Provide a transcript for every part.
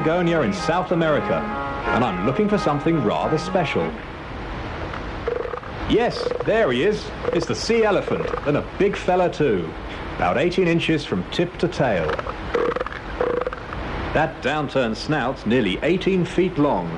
Patagonia in South America, and I'm looking for something rather special. Yes, there he is. It's the sea elephant, and a big fella too. About 18 inches from tip to tail. That downturned snout's nearly 18 feet long.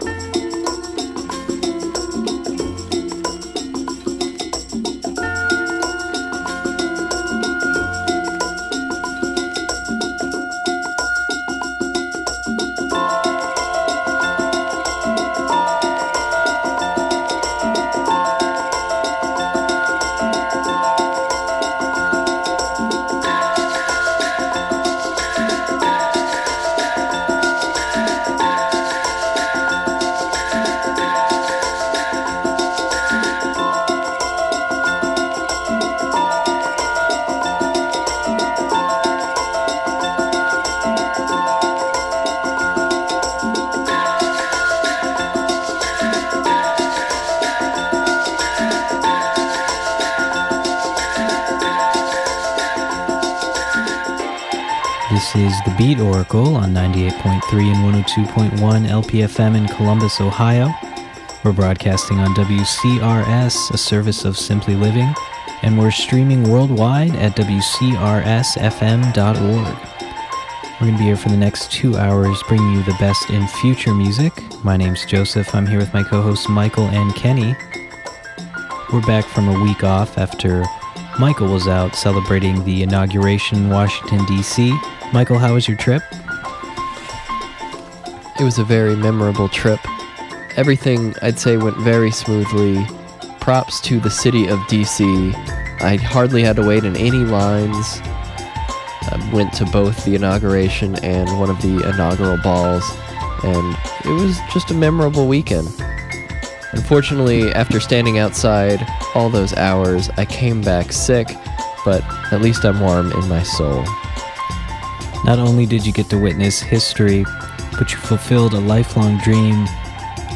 The Beat Oracle on 98.3 and 102.1 LPFM in Columbus, Ohio. We're broadcasting on WCRS, a service of Simply Living, and we're streaming worldwide at WCRSFM.org. We're going to be here for the next two hours bringing you the best in future music. My name's Joseph. I'm here with my co hosts Michael and Kenny. We're back from a week off after Michael was out celebrating the inauguration in Washington, D.C. Michael, how was your trip? It was a very memorable trip. Everything, I'd say, went very smoothly. Props to the city of DC. I hardly had to wait in any lines. I went to both the inauguration and one of the inaugural balls, and it was just a memorable weekend. Unfortunately, after standing outside all those hours, I came back sick, but at least I'm warm in my soul. Not only did you get to witness history, but you fulfilled a lifelong dream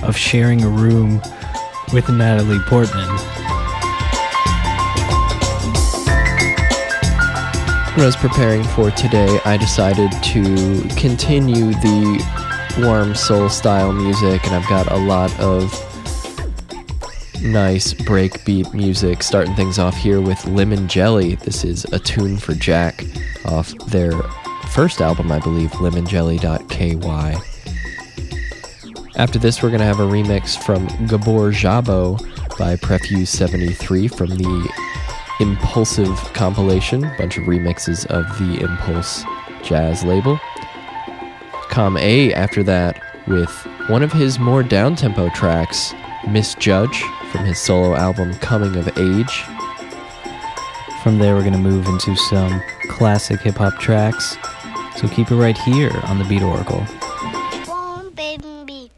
of sharing a room with Natalie Portman. When I was preparing for today, I decided to continue the warm soul style music, and I've got a lot of nice breakbeat music. Starting things off here with Lemon Jelly. This is a tune for Jack off their first album, I believe, lemonjelly.ky. After this, we're going to have a remix from Gabor Szabo by Prefuse 73 from the Impulsive compilation, a bunch of remixes of the Impulse jazz label. Com A after that with one of his more down-tempo tracks, Misjudge, from his solo album Coming of Age. From there, we're going to move into some classic hip hop tracks. So keep it right here on the Beat Oracle. Boom, baby,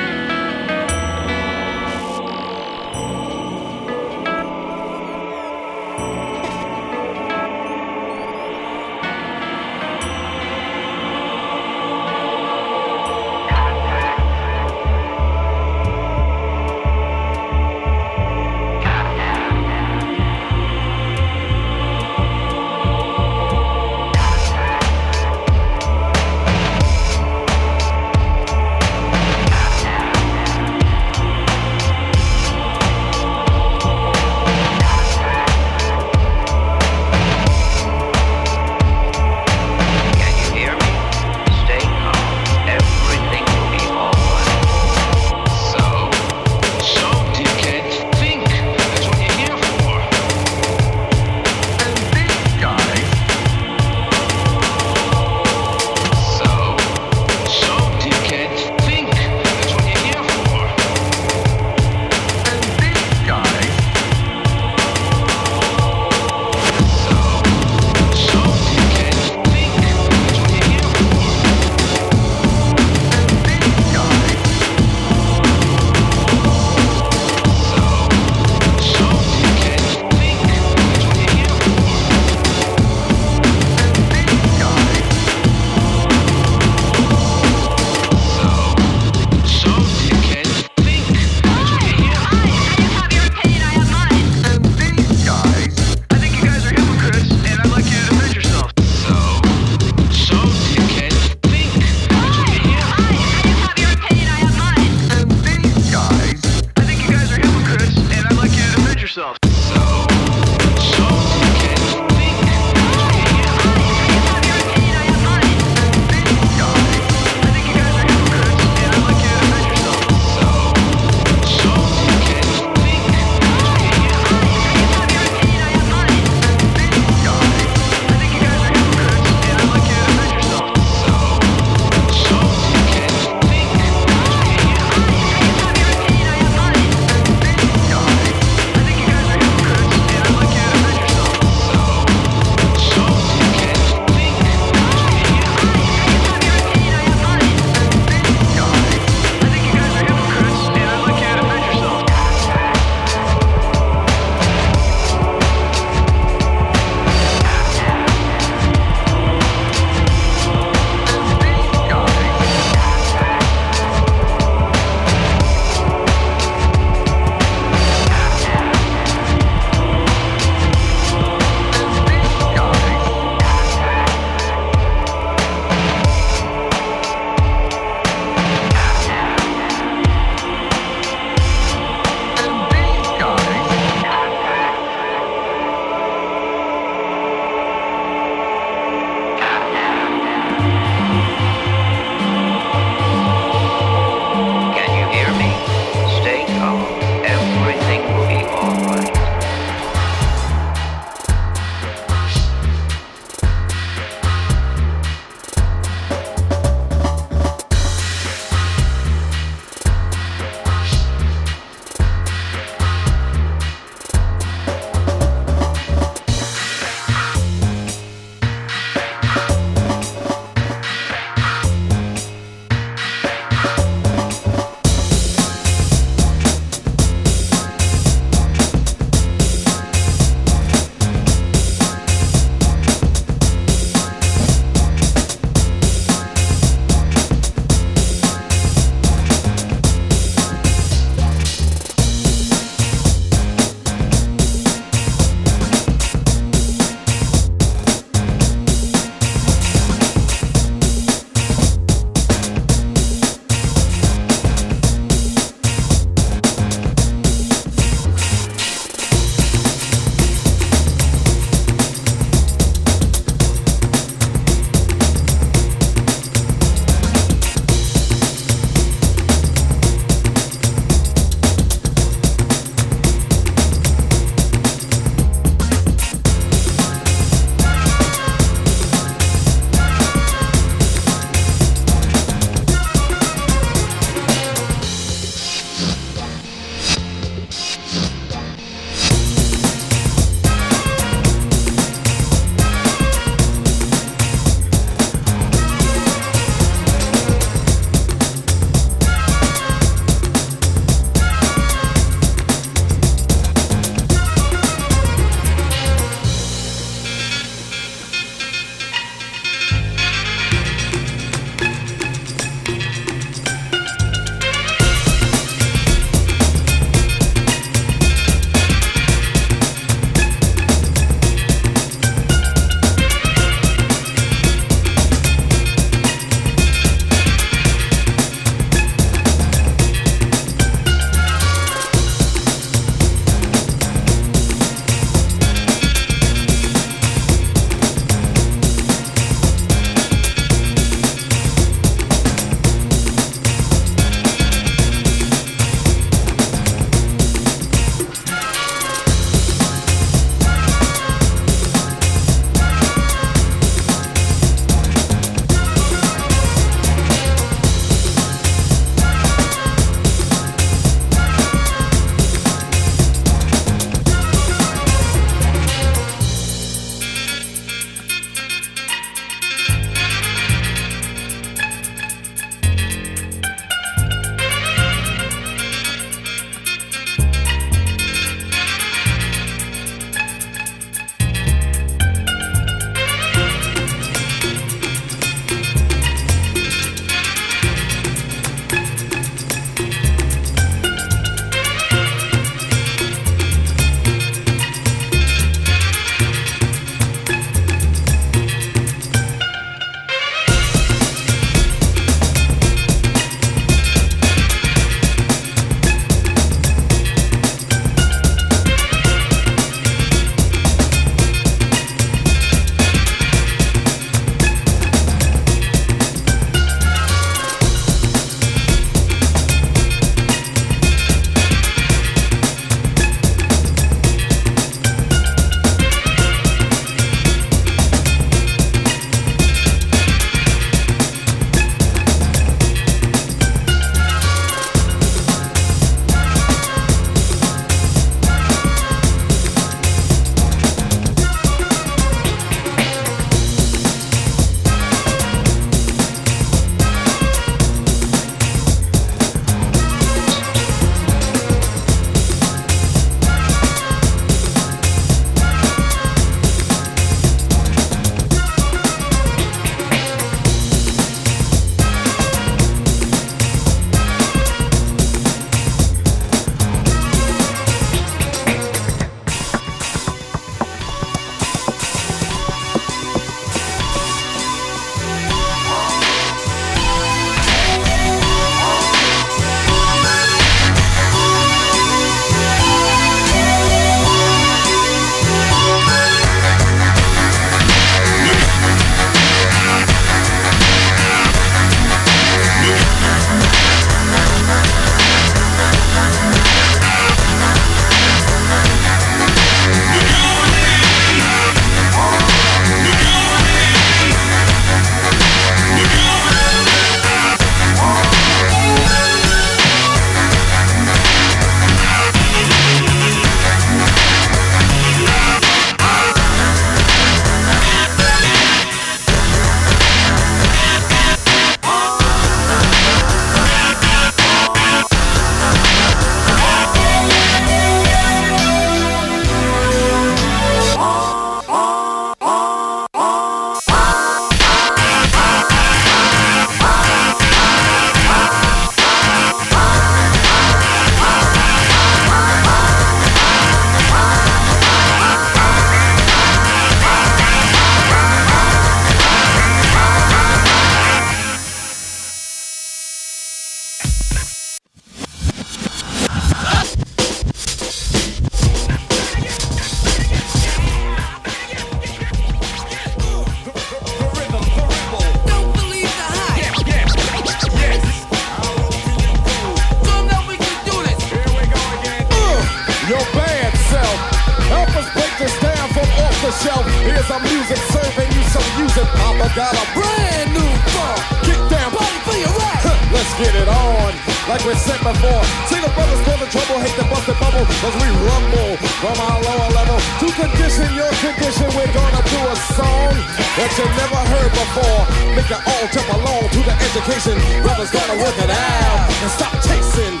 To condition your condition, we're gonna do a song that you never heard before. Make it all jump along to the education. Brothers gonna work it out and stop chasing.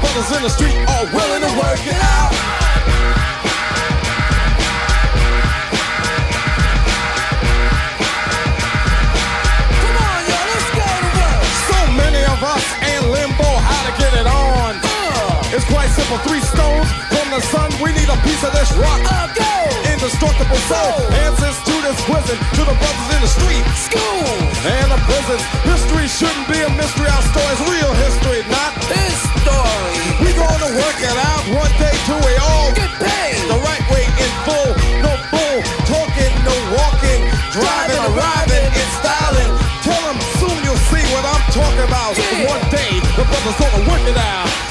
Brothers in the street are willing to work it out. Quite simple, three stones from the sun. We need a piece of this rock. Indestructible soul. Answers to this quizzing to the brothers in the street, schools, and the prisons. History shouldn't be a mystery. Our story's real history, not this story. We gonna work it out one day till we all get paid the right way in full. No bull talking, no walking, driving, arriving, and styling. Tell 'em soon you'll see what I'm talking about. One day the brothers gonna work it out.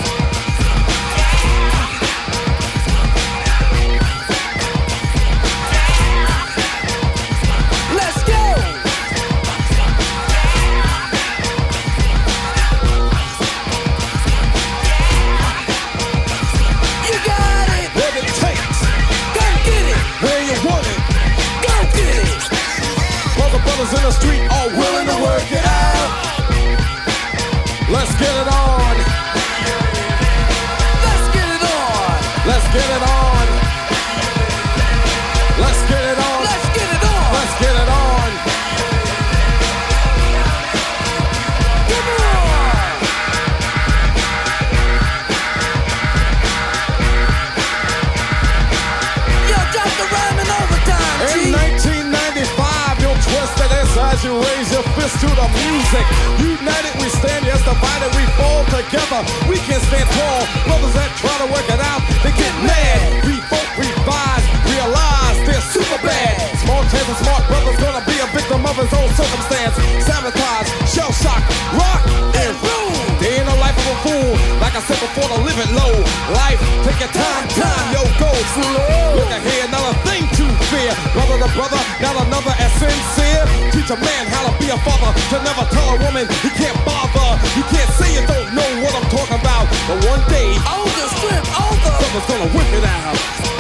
Fist to the music. United we stand, yes, divided we fall together. We can stand tall. Brothers that try to work it out, they get mad. We Revolt, revise, realize they're super bad. Small chance smart brothers gonna be a victim of his own circumstance. Sabotage, shell shock, rock, and roll. A fool. Like I said before, to live it low. Life, take your time, time, yo, go slow. Look ahead, not a thing to fear. Brother to brother, not another as sincere. Teach a man how to be a father. To never tell a woman he can't bother. You can't say you don't know what I'm talking about. But one day, all the script, all the brother's gonna whip it out.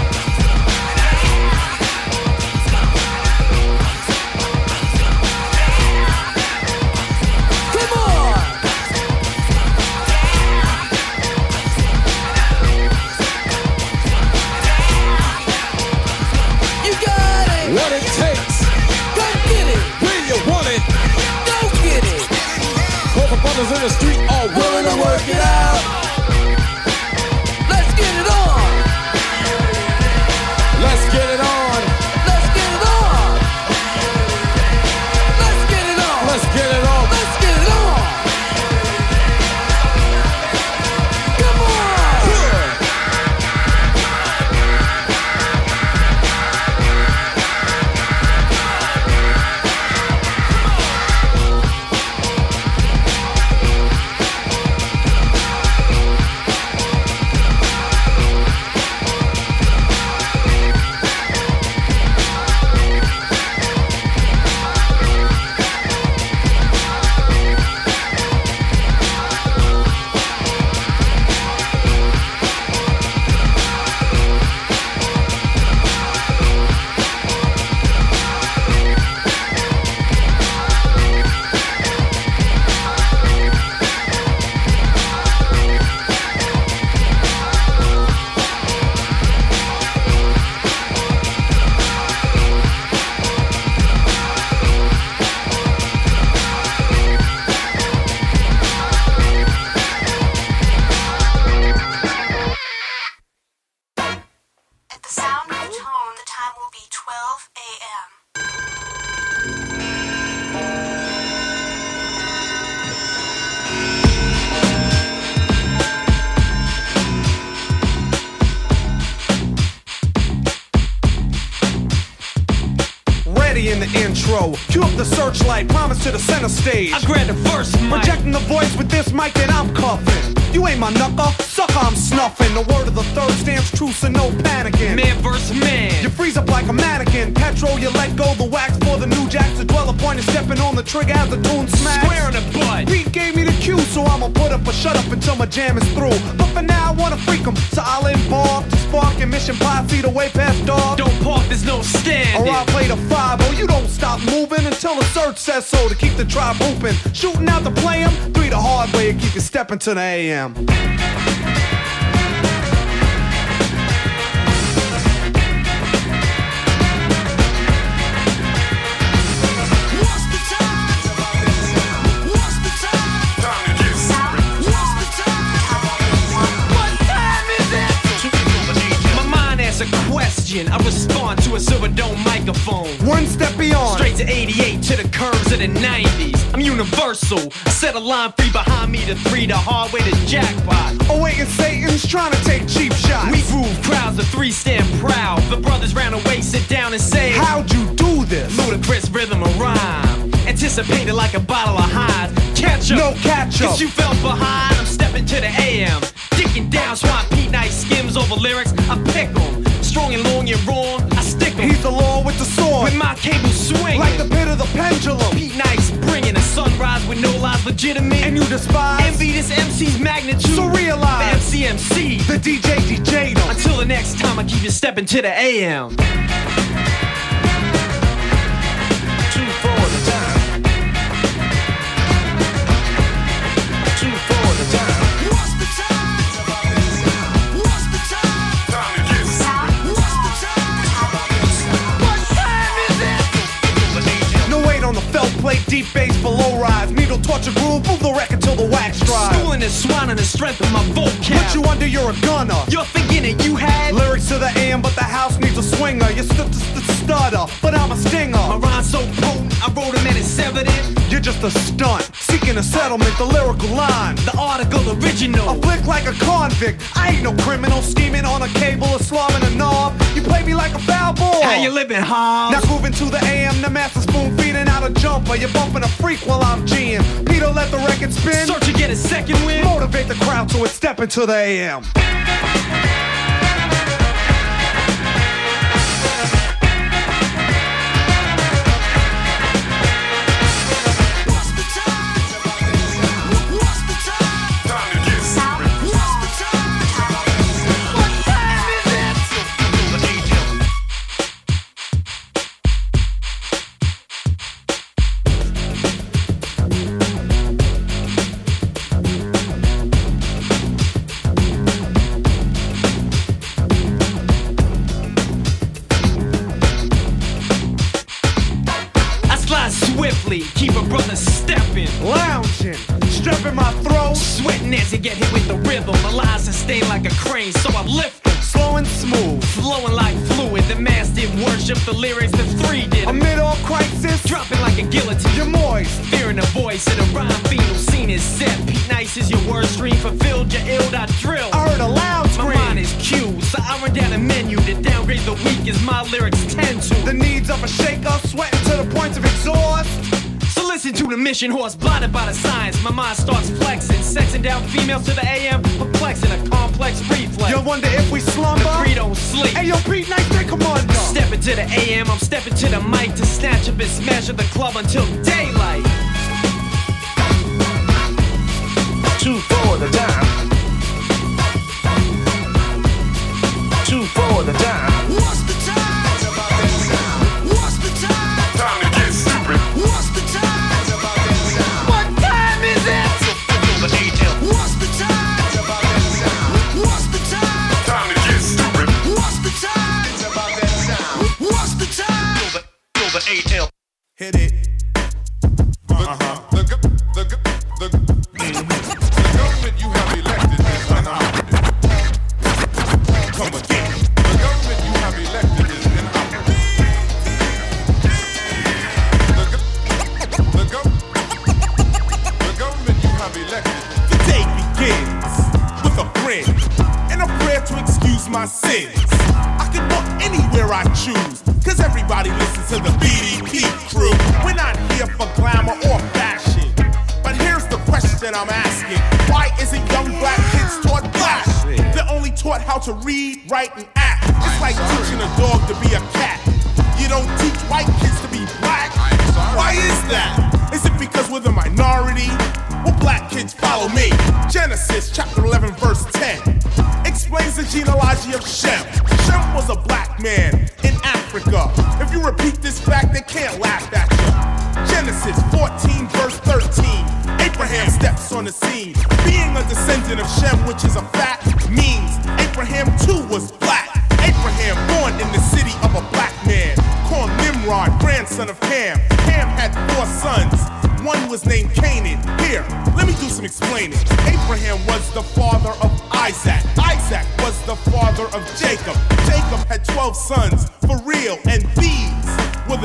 To the AM. Weight on the felt plate, deep bass below rise. Needle torch a groove, move the record till the wax dries. Schooling is swine and the strength of my vocab. Put you under, you're a gunner. You're thinking that you had Lyrics to the AM, but the house needs a swinger. You st- st- st- stutter, but I'm a stinger. my rhymes so potent. I wrote them and it's evident. You're just a stunt, seeking a settlement, the lyrical line. The article original. A flick like a convict. I ain't no criminal scheming on a cable or slamming a knob. You play me like a foul ball. How you living, Hobbs? Now grooving to the AM, the master spoon feeding out a jumper. You're bumping a freak while I'm G'ing. Peter let the record spin. Search to get a second win. Motivate the crowd so it's stepping to the AM. As get hit with the rhythm. My lines sustain like a crane, so I lift them. slow and smooth. Flowing like fluid. The mass did worship the lyrics, the three did. A mid-all crisis, dropping like a guillotine. you're moist. Fearing the voice of the rhyme fiend scene is set. Pete Nice is your word stream, fulfilled your ill dot drill. I heard a loud scream. My mind is cued, so I run down a menu to downgrade the weak as my lyrics mission horse, blinded by the science. My mind starts flexing, sexing down females to the AM, perplexing a complex reflex. You wonder if we slumber? the three don't sleep. Hey, yo, Pete Nice, take come under. Stepping to the AM, I'm stepping to the mic to snatch up and smash up the club until daylight. Two for the dime. Two for the dime.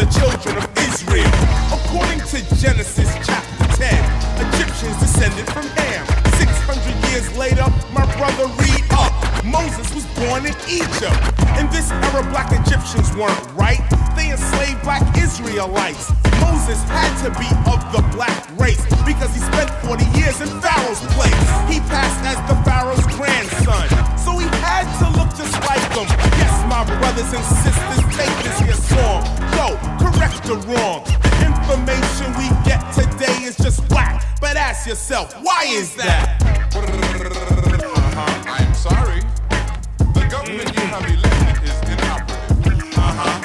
the children of Israel. According to Genesis chapter 10, Egyptians descended from Ham. 600 years later, my brother read up. Moses was born in Egypt. In this era, black Egyptians weren't right. They enslaved black Israelites. Moses had to be of the black race because he spent 40 years in Pharaoh's place. He passed as the Pharaoh's grandson, so he had to look just like them. Yes, my brothers and sisters, take this here song. The wrong. The information we get today is just whack. But ask yourself, why is that? Uh-huh. I'm sorry. The government you have elected is inoperative. Uh-huh.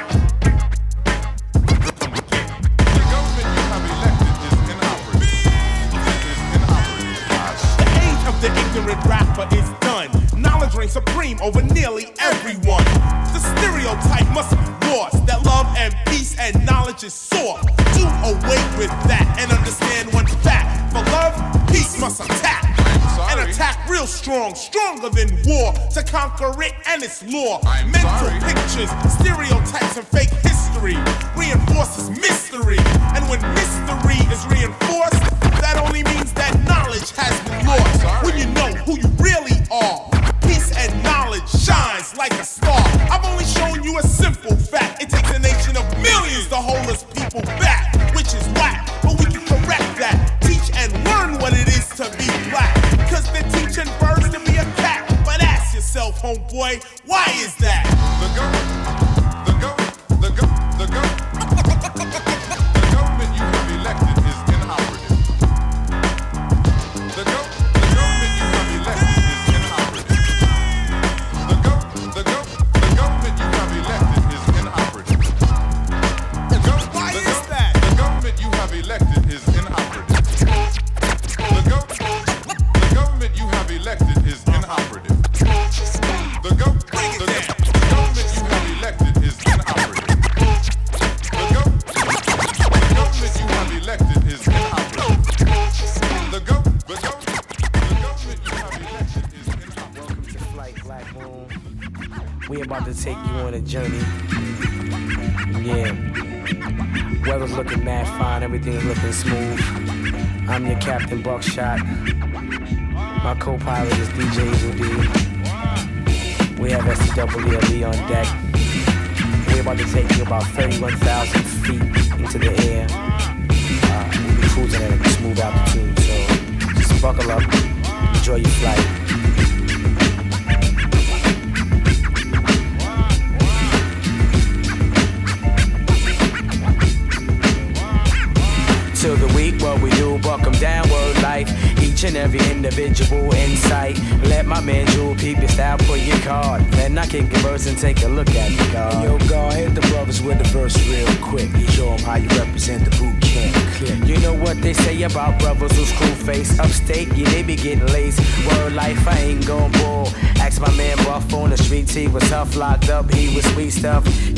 The ignorant rapper is done. Knowledge reigns supreme over nearly conquer it, and it's law. I'm Mental sorry. pictures, stereotypes, and fake history reinforces mystery. And when mystery is reinforced,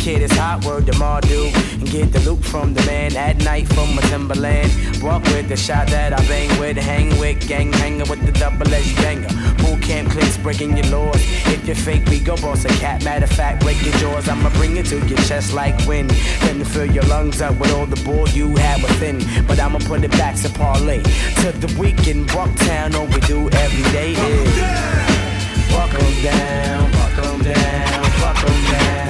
kid is hot, word to all do. And get the loot from the man at night from my Timberland. Walk with the shot that I bang with, hang with, gang hanger with the double edged banger. Boot Camp Cliks breaking your laws. If you're fake, we go boss a cat. Matter of fact, break your jaws. I'ma bring it to your chest like wind. Then to fill your lungs up with all the bull you have within. But I'ma put it back to parlay. To the weekend, walk town, all we do every day is. Walk 'em down, walk 'em down, walk 'em down.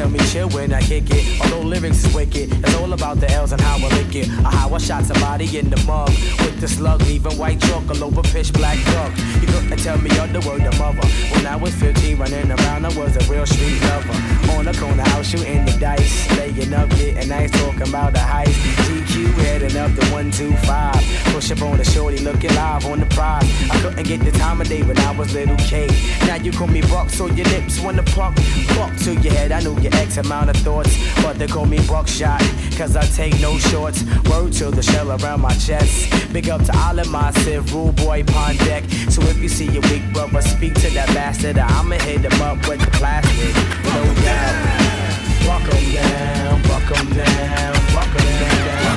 Tell me chill when I kick it. Although lyrics is wicked, it's all about the L's and how I lick it. Or how I shot somebody in the mug with the slug, leaving white chalk all over pitch black drug. You couldn't tell me word the world of mother. When I was 15, running around, I was a real street lover. On the corner house, shooting the dice, laying up, getting nice, talking about the heist. GQ heading up the 125. Push up on the shorty, looking live on the prize. I couldn't get the time of day when I was little K. Now you call me Buck, so your lips wanna pluck. Buck to your head, I know X amount of thoughts. But they call me Buckshot, cause I take no shorts. Word to the shell around my chest. Big up to all of my Civ, rule boy, pond deck. So if you see your weak brother, speak to that bastard. I'ma hit him up with the plastic. No doubt. 'em down, buck 'em down, buck 'em down.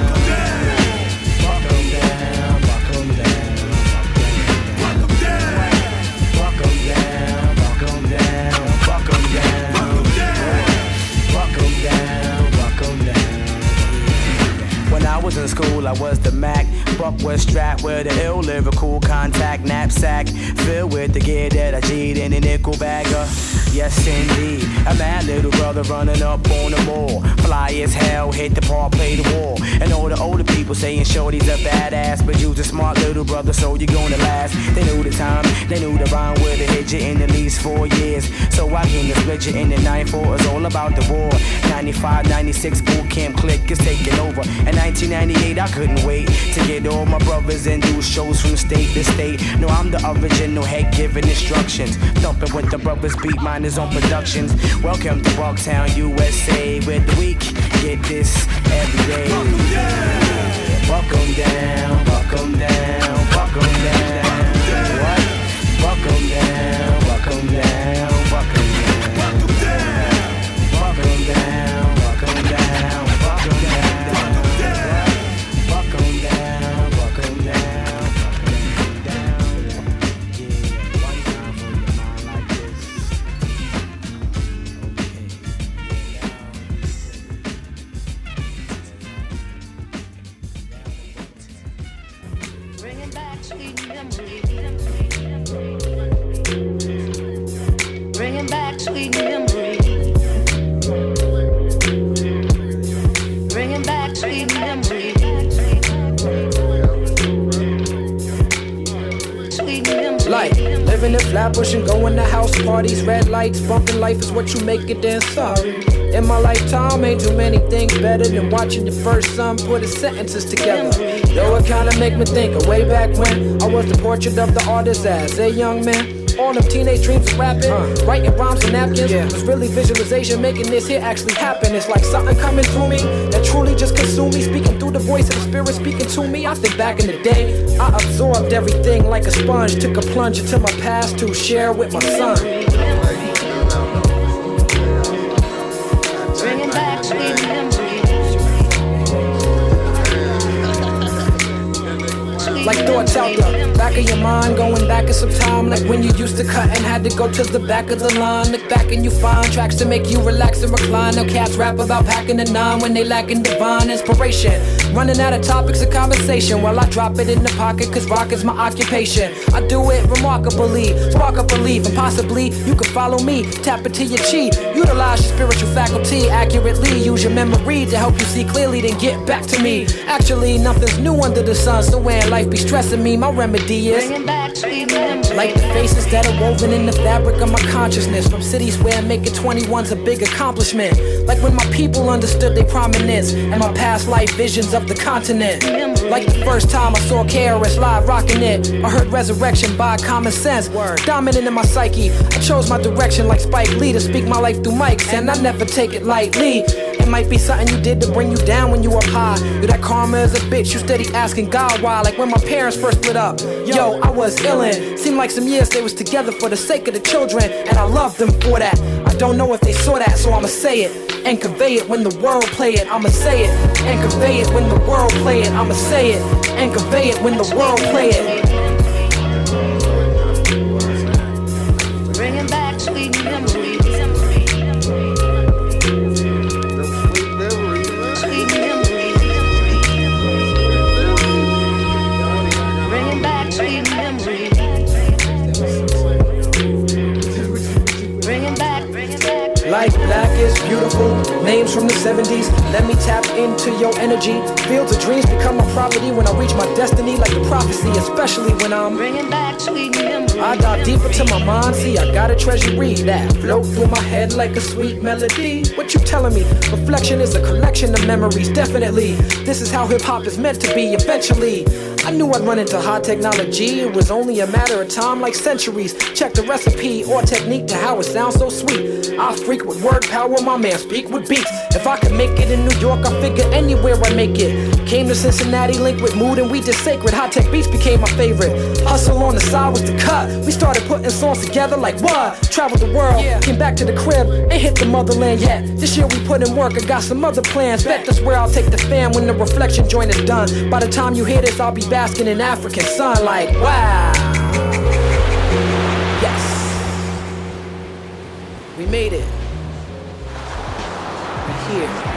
In school, I was the Mac. Buck was strapped with an ill lyrical contact knapsack filled with the gear that I G'd in a nickel bagger. Yes, indeed. A mad little brother running up on the mall. Fly as hell, hit the park, play the wall. And all the older people saying Shorty's a badass. But you's a smart little brother, so you're gonna last. They knew the time, they knew the rhyme where have hit you in at least four years. So I came to split you in the 9-4. It's all about the war. 95, 96 Boot Camp Clik is taking over. In 1998, I couldn't wait to get all my brothers and do shows from state to state. No, I'm the original head giving instructions. Thumping with the brothers, beat miners on productions. Welcome to Bucktown, USA, where the week get this every day. 'em down, 'em down, buck 'em down. Flatbush and going to house parties, red lights, bumping life is what you make it. Then sorry. In my lifetime, ain't too many things better than watching your first son put his sentences together. Though it kinda make me think of way back when I was the portrait of the artist as a young man. All them teenage dreams of rapping, writing rhymes on napkins was really visualization, making this here actually happen. It's like something coming through me that truly just consumed me, speaking through the voice of the spirit speaking to me. I think back in the day, I absorbed everything like a sponge, took a plunge into my past to share with my son. Bringing back sweet memories. Like thoughts out the back of your mind, going back in some time. Like when you used to cut and had to go to the back of the line. Look back and you find tracks to make you relax and recline. Now cats rap about packing the nine when they lacking divine inspiration. Running out of topics of conversation while I drop it in the pocket, cause rock is my occupation. I do it remarkably, spark a belief, and possibly you can follow me. Tap into your chi, utilize your spiritual faculty accurately. Use your memory to help you see clearly, then get back to me. Actually, nothing's new under the sun, so when life be stressing me, my remedy is. Bringing back sweet memories. Like the faces that are woven in the fabric of my consciousness. From cities where making 21's a big accomplishment. Like when my people understood their prominence And my past life visions of the continent. Like the first time I saw KRS live rocking it. I heard resurrection by common sense. Dominant in my psyche. I chose my direction like Spike Lee To speak my life through mics. And I never take it lightly it might be something you did to bring you down when you up high. Yo, that karma is a bitch. You steady asking God why. Like when my parents first split up. Yo, I was illin'. Seemed like some years they was together for the sake of the children. And I love them for that. I don't know if they saw that, so I'ma say it. And convey it when the world play it. I'ma say it. And convey it when the world play it. I'ma say it. And convey it when the world play it. Is beautiful. Names from the 70s. Let me tap into your energy. Fields of dreams become my property when I reach my destiny, like the prophecy, especially when I'm bringing back sweet memories. I dive deeper to my mind. See, I got a treasury that float through my head like a sweet melody. What you telling me? Reflection is a collection of memories, definitely. This is how hip hop is meant to be eventually. I knew I'd run into high technology. It was only a matter of time, like centuries. Check the recipe or technique to how it sounds so sweet. I freak with word power, my man speak with If I could make it in New York, I figure anywhere I make it. Came to Cincinnati, linked with mood, and we did sacred. Hi-Tek beats became my favorite. Hustle on the side was the cut. We started putting songs together like what? Traveled the world, came back to the crib, ain't hit the motherland yet. This year we put in work, I got some other plans. Bet that's where I'll take the fam when the reflection joint is done. By the time you hear this, I'll be basking in African sun like wow. Yes. We made it. We're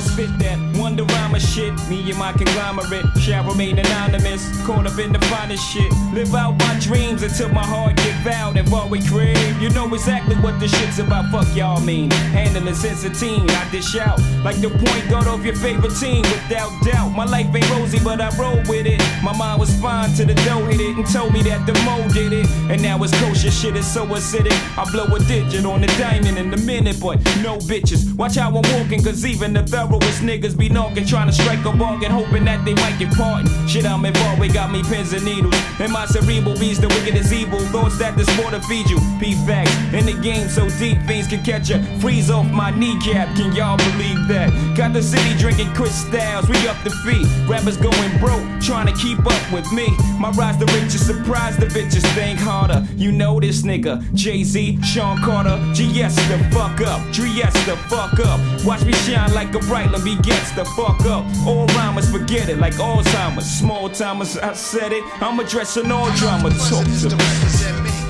Spit that wonder rhyme of shit. Me and my conglomerate shall remain anonymous. Caught up in the finest shit. Live out my dreams until my heart give out and what we crave. You know exactly what the shit's about. Fuck y'all mean. Handling sense of teen, I dish out like the point guard of your favorite team. Without doubt, my life ain't rosy, but I roll with it. My mind was fine till the dough hit it and told me that the mo did it. And now it's kosher shit is so acidic. I blow a digit on the diamond in a minute, but no bitches. Watch how I'm walking, cause even the thoroughest niggas be knocking, trying to strike a bargain, hoping that they might get pardoned. Shit, I'm involved, with got me pins and needles. And my cerebral beast, the wicked is evil. Thoughts that this to feed you. P facts in the game so deep, things can catch ya. Freeze off my kneecap, can y'all believe that? Got the city drinking Chris Styles, we up the feet. Rappers going broke, trying to keep up with me. My rise the richest, surprise the bitches, think harder. You know this nigga, Jay Z, Sean Carter, GS the fuck up, Dries the fuck up. Watch me shine like a bright lamp, he gets the fuck up. All rhymers forget it, like Alzheimer's. Small timers, I said it. I'm addressing all drama. Talk to me.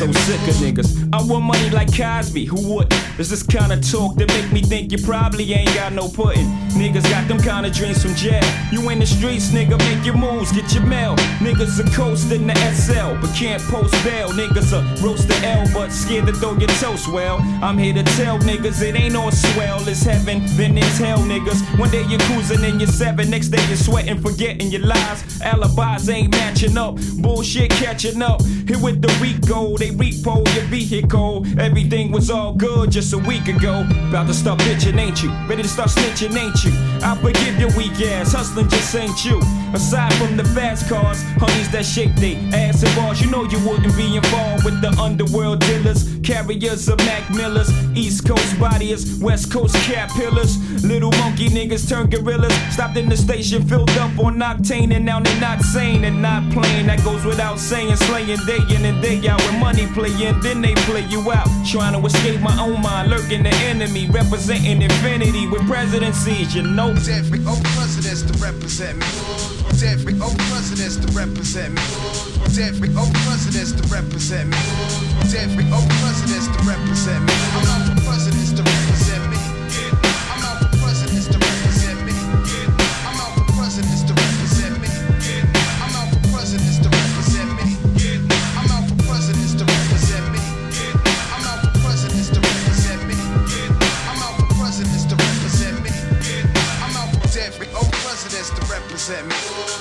So sick of niggas. I want money like Cosby, who wouldn't? It's this kind of talk that make me think you probably ain't got no pudding. Niggas got them kind of dreams from jail. You in the streets, nigga, make your moves, get your mail. Niggas are coasting the SL, but can't post bail. Niggas are roast the L, but scared to throw your toast. Well, I'm here to tell niggas it ain't all swell. It's heaven, then it's hell, niggas. One day you're cruising in your seven, next day you're sweating, forgetting your lies. Alibis ain't matching up, bullshit catching up. Here with the RICO, they repo your vehicle. Everything was all good just a week ago. About to start bitching, ain't you? Ready to start snitching, ain't you? I forgive your weak ass, hustling just ain't you. Aside from the fast cars, honeys that shake they ass and bars, you know you wouldn't be involved with the underworld dealers, carriers of Mac Millers, East Coast bodies, West Coast cap pillars. Little monkey niggas turn gorillas. Stopped in the station, filled up on octane, and now they're not sane and not playing. That goes without saying, slaying day in and day out. When money play in, then they play you out. Trying to escape my own mind, lurking the enemy, representing infinity with presidencies, you know. Every old president's to represent me. Every old president's to represent me. Every old president's to represent me. Every old president's to represent me. I'm out for presidents to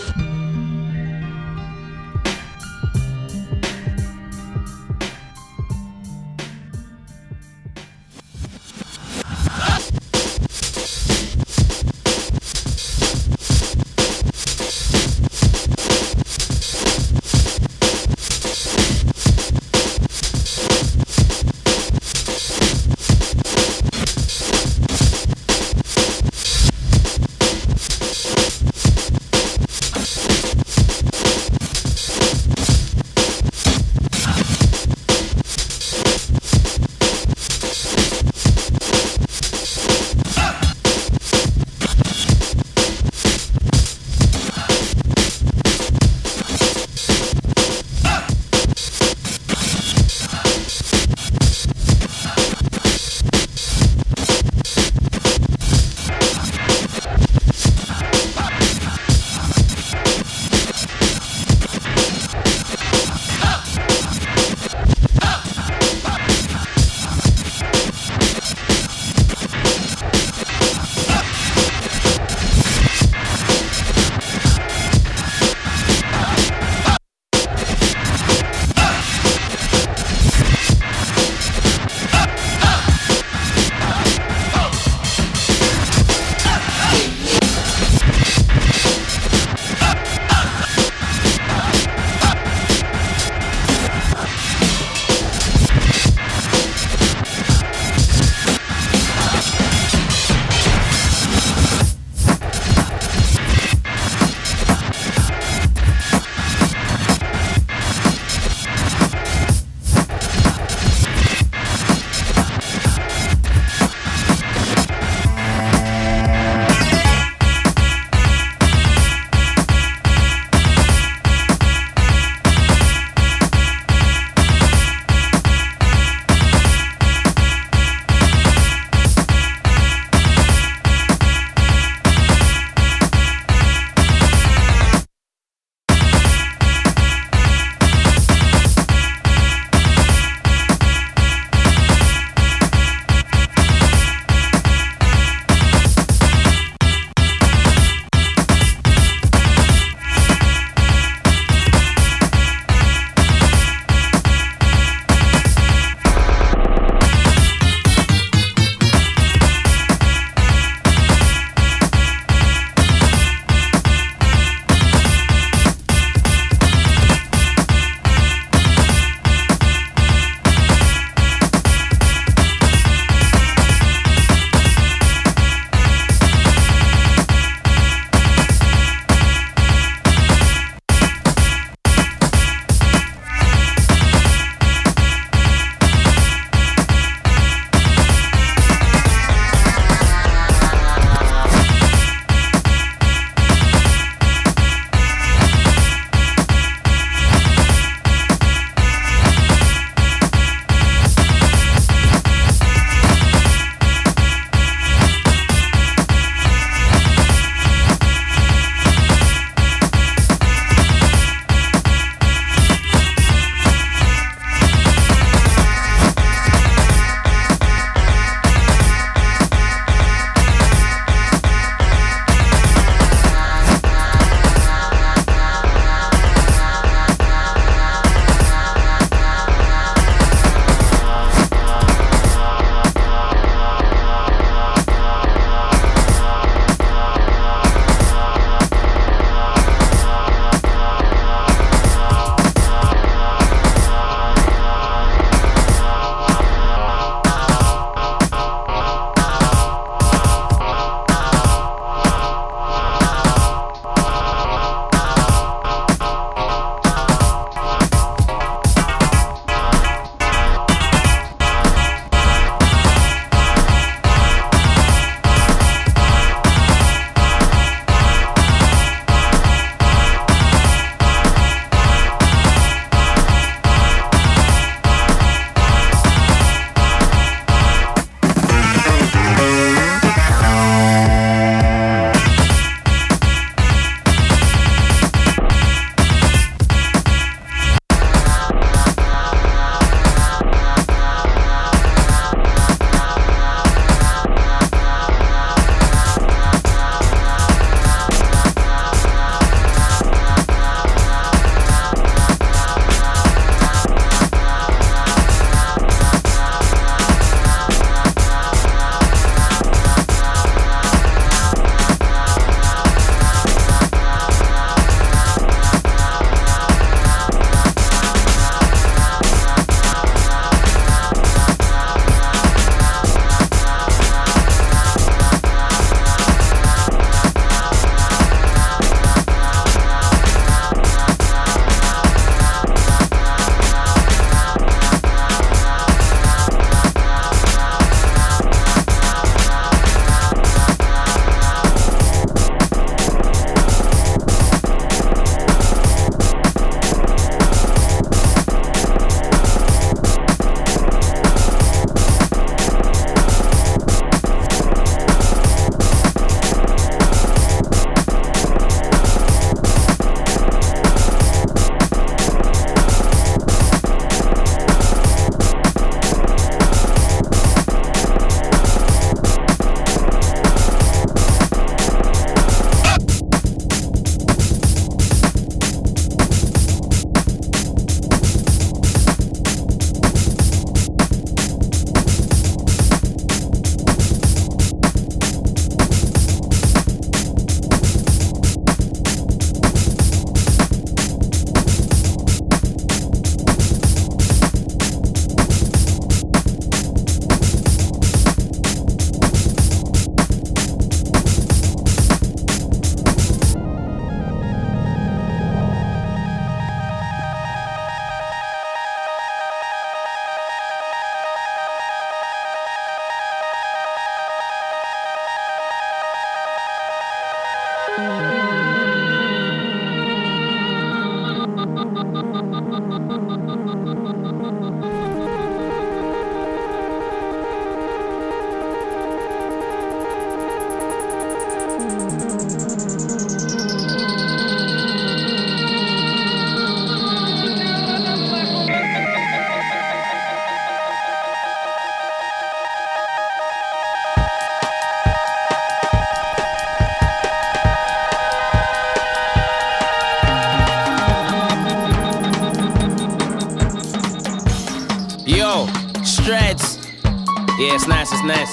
business.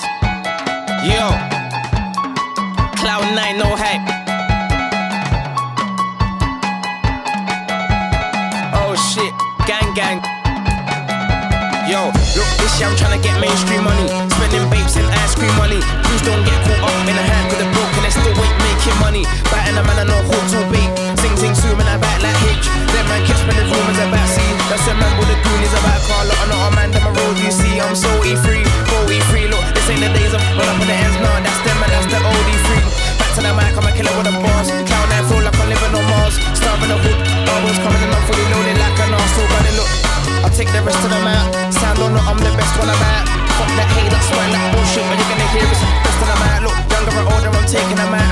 Yo, Cloud Nine, no hype. Oh shit, gang gang. Yo, look this year I'm trying to get mainstream money. Spending babes and ice cream money. Please don't get caught up in a hand with a broke and I still ain't making money. Biting a man I know who to be. Sing, sing, zoom and I back like Hitch. That man catch me the rumors about see. That's a man Swear that bullshit, but you're gonna hear it. First time I might look younger or older, I'm taking a man.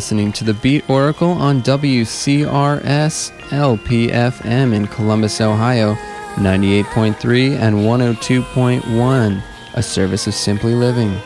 Listening to the Beat Oracle on WCRS LPFM in Columbus, Ohio, 98.3 and 102.1, a service of Simply Living.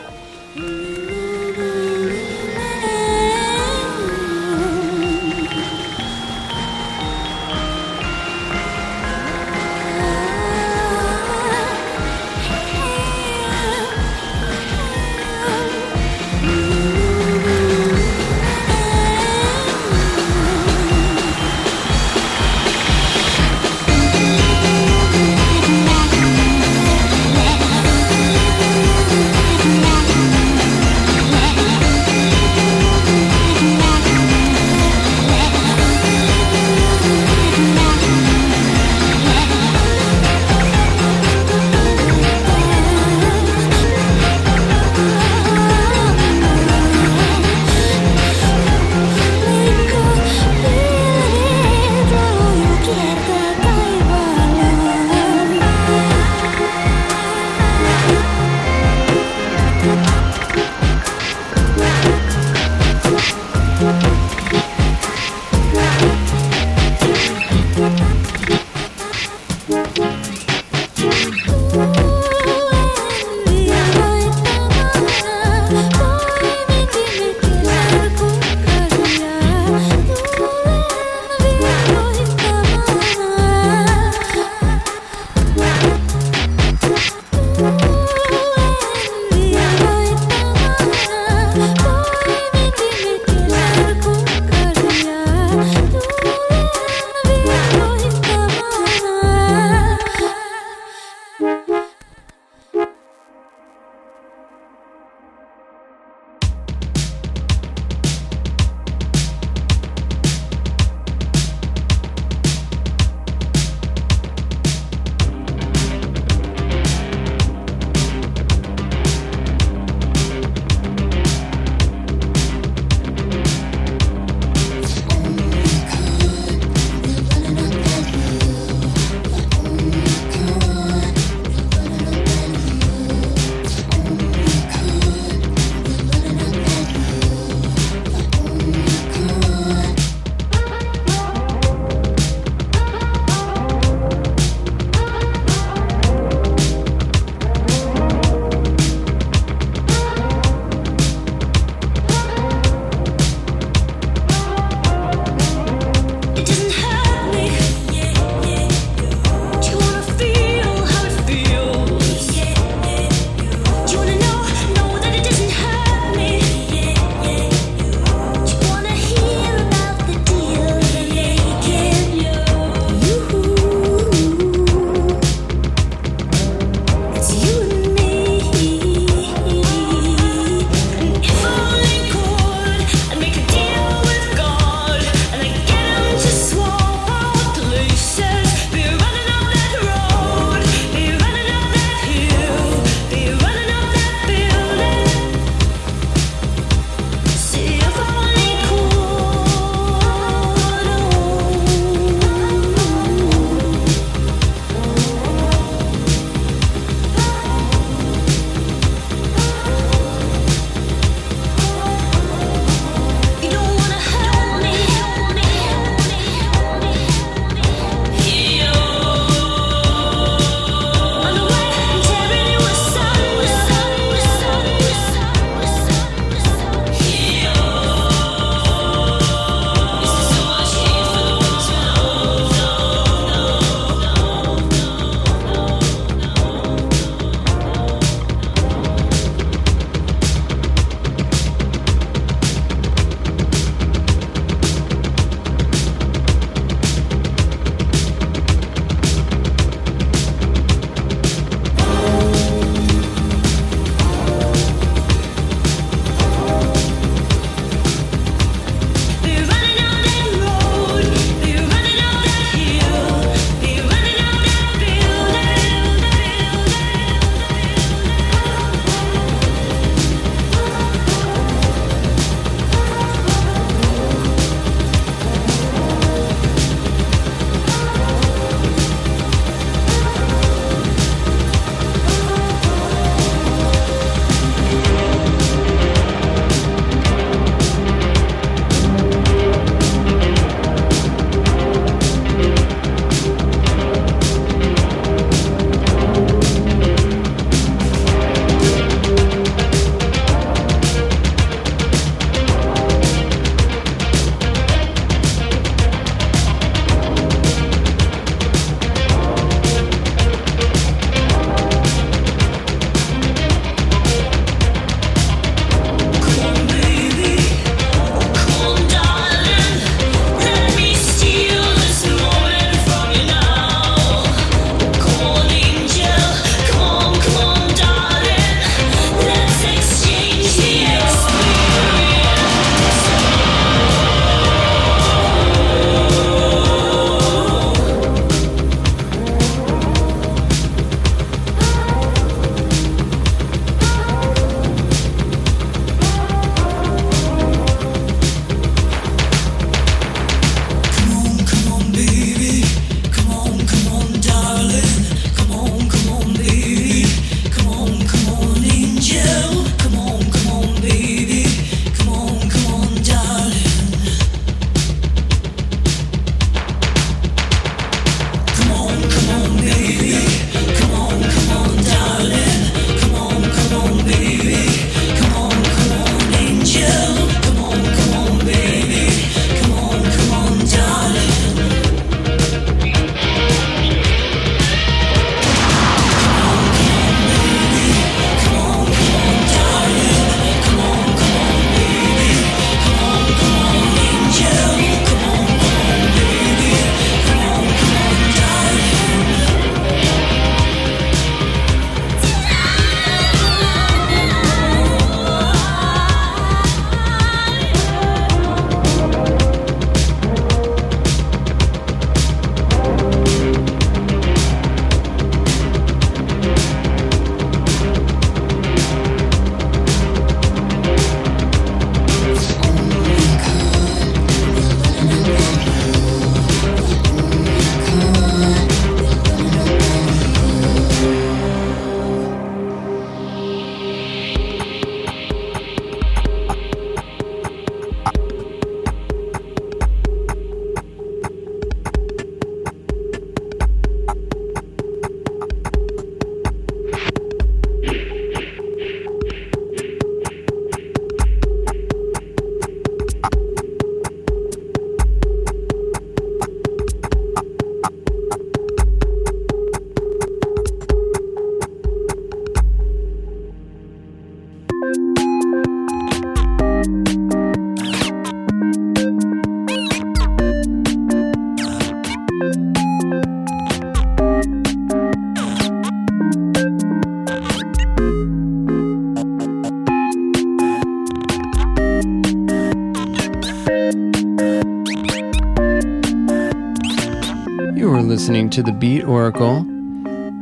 To the Beat Oracle,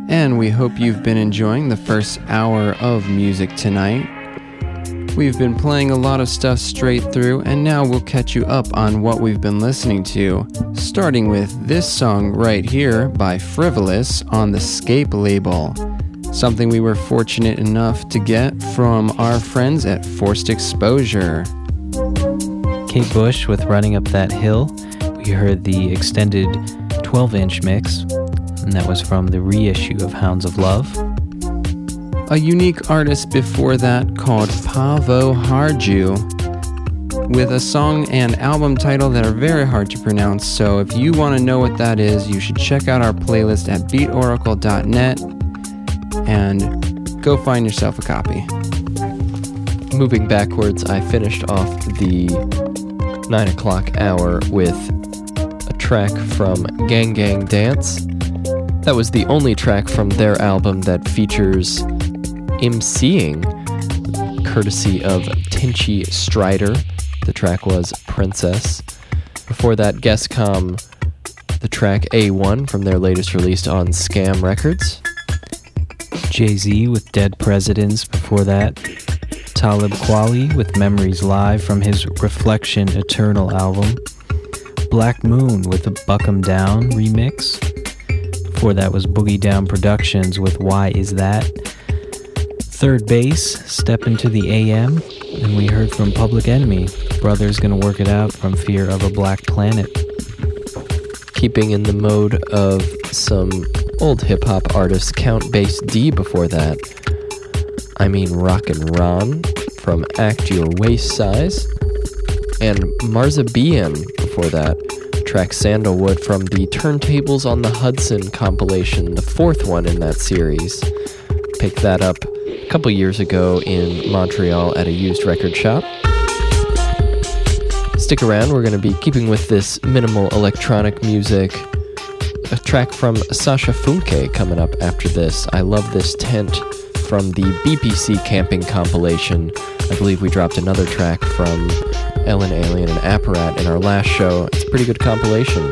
and we hope you've been enjoying the first hour of music tonight. We've been playing a lot of stuff straight through, and now we'll catch you up on what we've been listening to, starting with this song right here by Frivolous on the Scape label. Something we were fortunate enough to get from our friends at Forced Exposure. Kate Bush with Running Up That Hill. We heard the extended 12 inch mix, and that was from the reissue of Hounds of Love. A unique artist before that called Paavoharju, with a song and album title that are very hard to pronounce. So if you want to know what that is, you should check out our playlist at beatoracle.net and go find yourself a copy. Moving backwards, I finished off the 9 o'clock hour with track from Gang Gang Dance. That was the only track from their album that features MCing, courtesy of Tinchy Stryder. The track was Princess. Before that, Gescom, the track A1 from their latest release on Skam Records. Jay Z with Dead Presidents before that. Talib Kweli with Memories Live from his Reflection Eternal album. Black Moon with the Buck 'em Down remix. Before that was Boogie Down Productions with Why Is That? Third Base, Step Into the AM, and we heard from Public Enemy, Brothers Gonna Work It Out from Fear of a Black Planet. Keeping in the mode of some old hip hop artists, Count Bass D before that. I mean Rockin' Ron from Act Your Waist Size. And Marzabian before that. Track Sandalwood from the Turntables on the Hudson compilation, the fourth one in that series. Picked that up a couple years ago in Montreal at a used record shop. Stick around, we're going to be keeping with this minimal electronic music. A track from Sascha Funke coming up after this. I love this tent from the BPC camping compilation. I believe we dropped another track from Ellen Allien and Apparat in our last show. It's a pretty good compilation.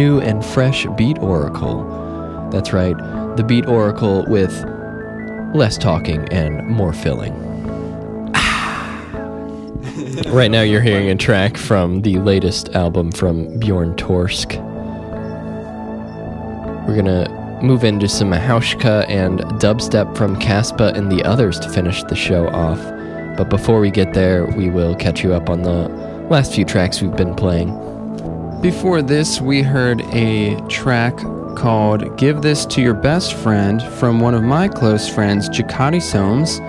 New and fresh Beat Oracle. That's right, the Beat Oracle with less talking and more filling. Ah. right now, you're hearing a track from the latest album from Bjorn Torske. We're gonna move into some Hauschka and dubstep from Caspa and the others to finish the show off. But before we get there, we will catch you up on the last few tracks we've been playing. Before this, we heard a track called Give This to Your Best Friend from one of my close friends, Jakati Soames.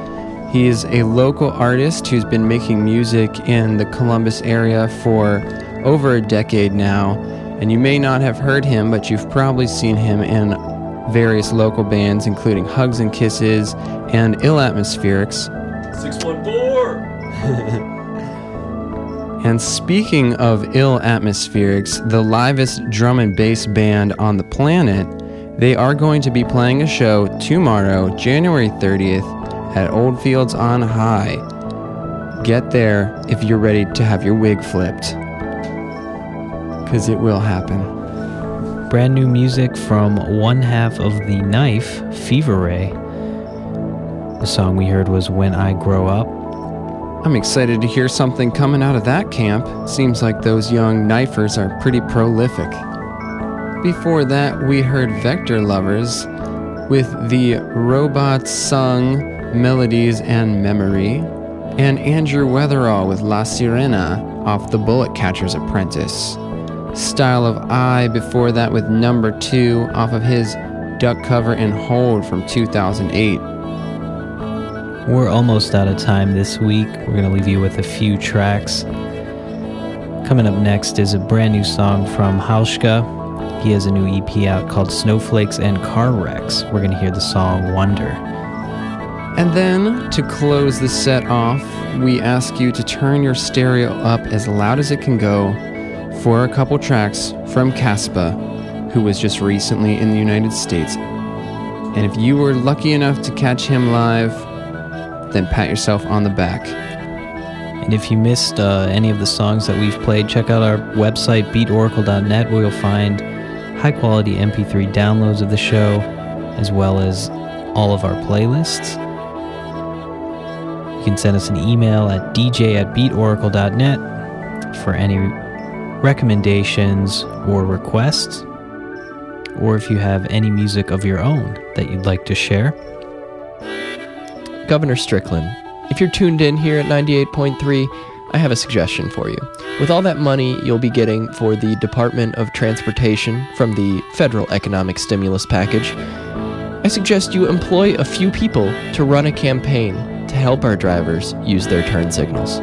He is a local artist who's been making music in the Columbus area for over a decade now. And you may not have heard him, but you've probably seen him in various local bands, including Hugs and Kisses and Ill Atmospherics. 614! And speaking of ill atmospherics, the livest drum and bass band on the planet, they are going to be playing a show tomorrow, January 30th, at Oldfields on High. Get there if you're ready to have your wig flipped. Because it will happen. Brand new music from one half of the Knife, Fever Ray. The song we heard was When I Grow Up. I'm excited to hear something coming out of that camp. Seems like those young knifers are pretty prolific. Before that, we heard Vector Lovers with the Robots Sung Melodies and Memory, and Andrew Weatherall with La Sirena off The Bullet Catcher's Apprentice. Style of Eye before that with Number 2 off of his Duck Cover and Hold from 2008. We're almost out of time this week. We're going to leave you with a few tracks. Coming up next is a brand new song from Hauschka. He has a new EP out called Snowflakes and Car Wrecks. We're going to hear the song Wonder. And then, to close the set off, we ask you to turn your stereo up as loud as it can go for a couple tracks from Caspa, who was just recently in the United States. And if you were lucky enough to catch him live, then pat yourself on the back. And if you missed uh, any of the songs that we've played, check out our website, beatoracle.net, where you'll find high quality MP3 downloads of the show, as well as all of our playlists. You can send us an email at dj at beatoracle.net for any recommendations or requests, or if you have any music of your own that you'd like to share. Governor Strickland, if you're tuned in here at 98.3, I have a suggestion for you. With all that money you'll be getting for the Department of Transportation from the federal economic stimulus package, I suggest you employ a few people to run a campaign to help our drivers use their turn signals.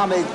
I don't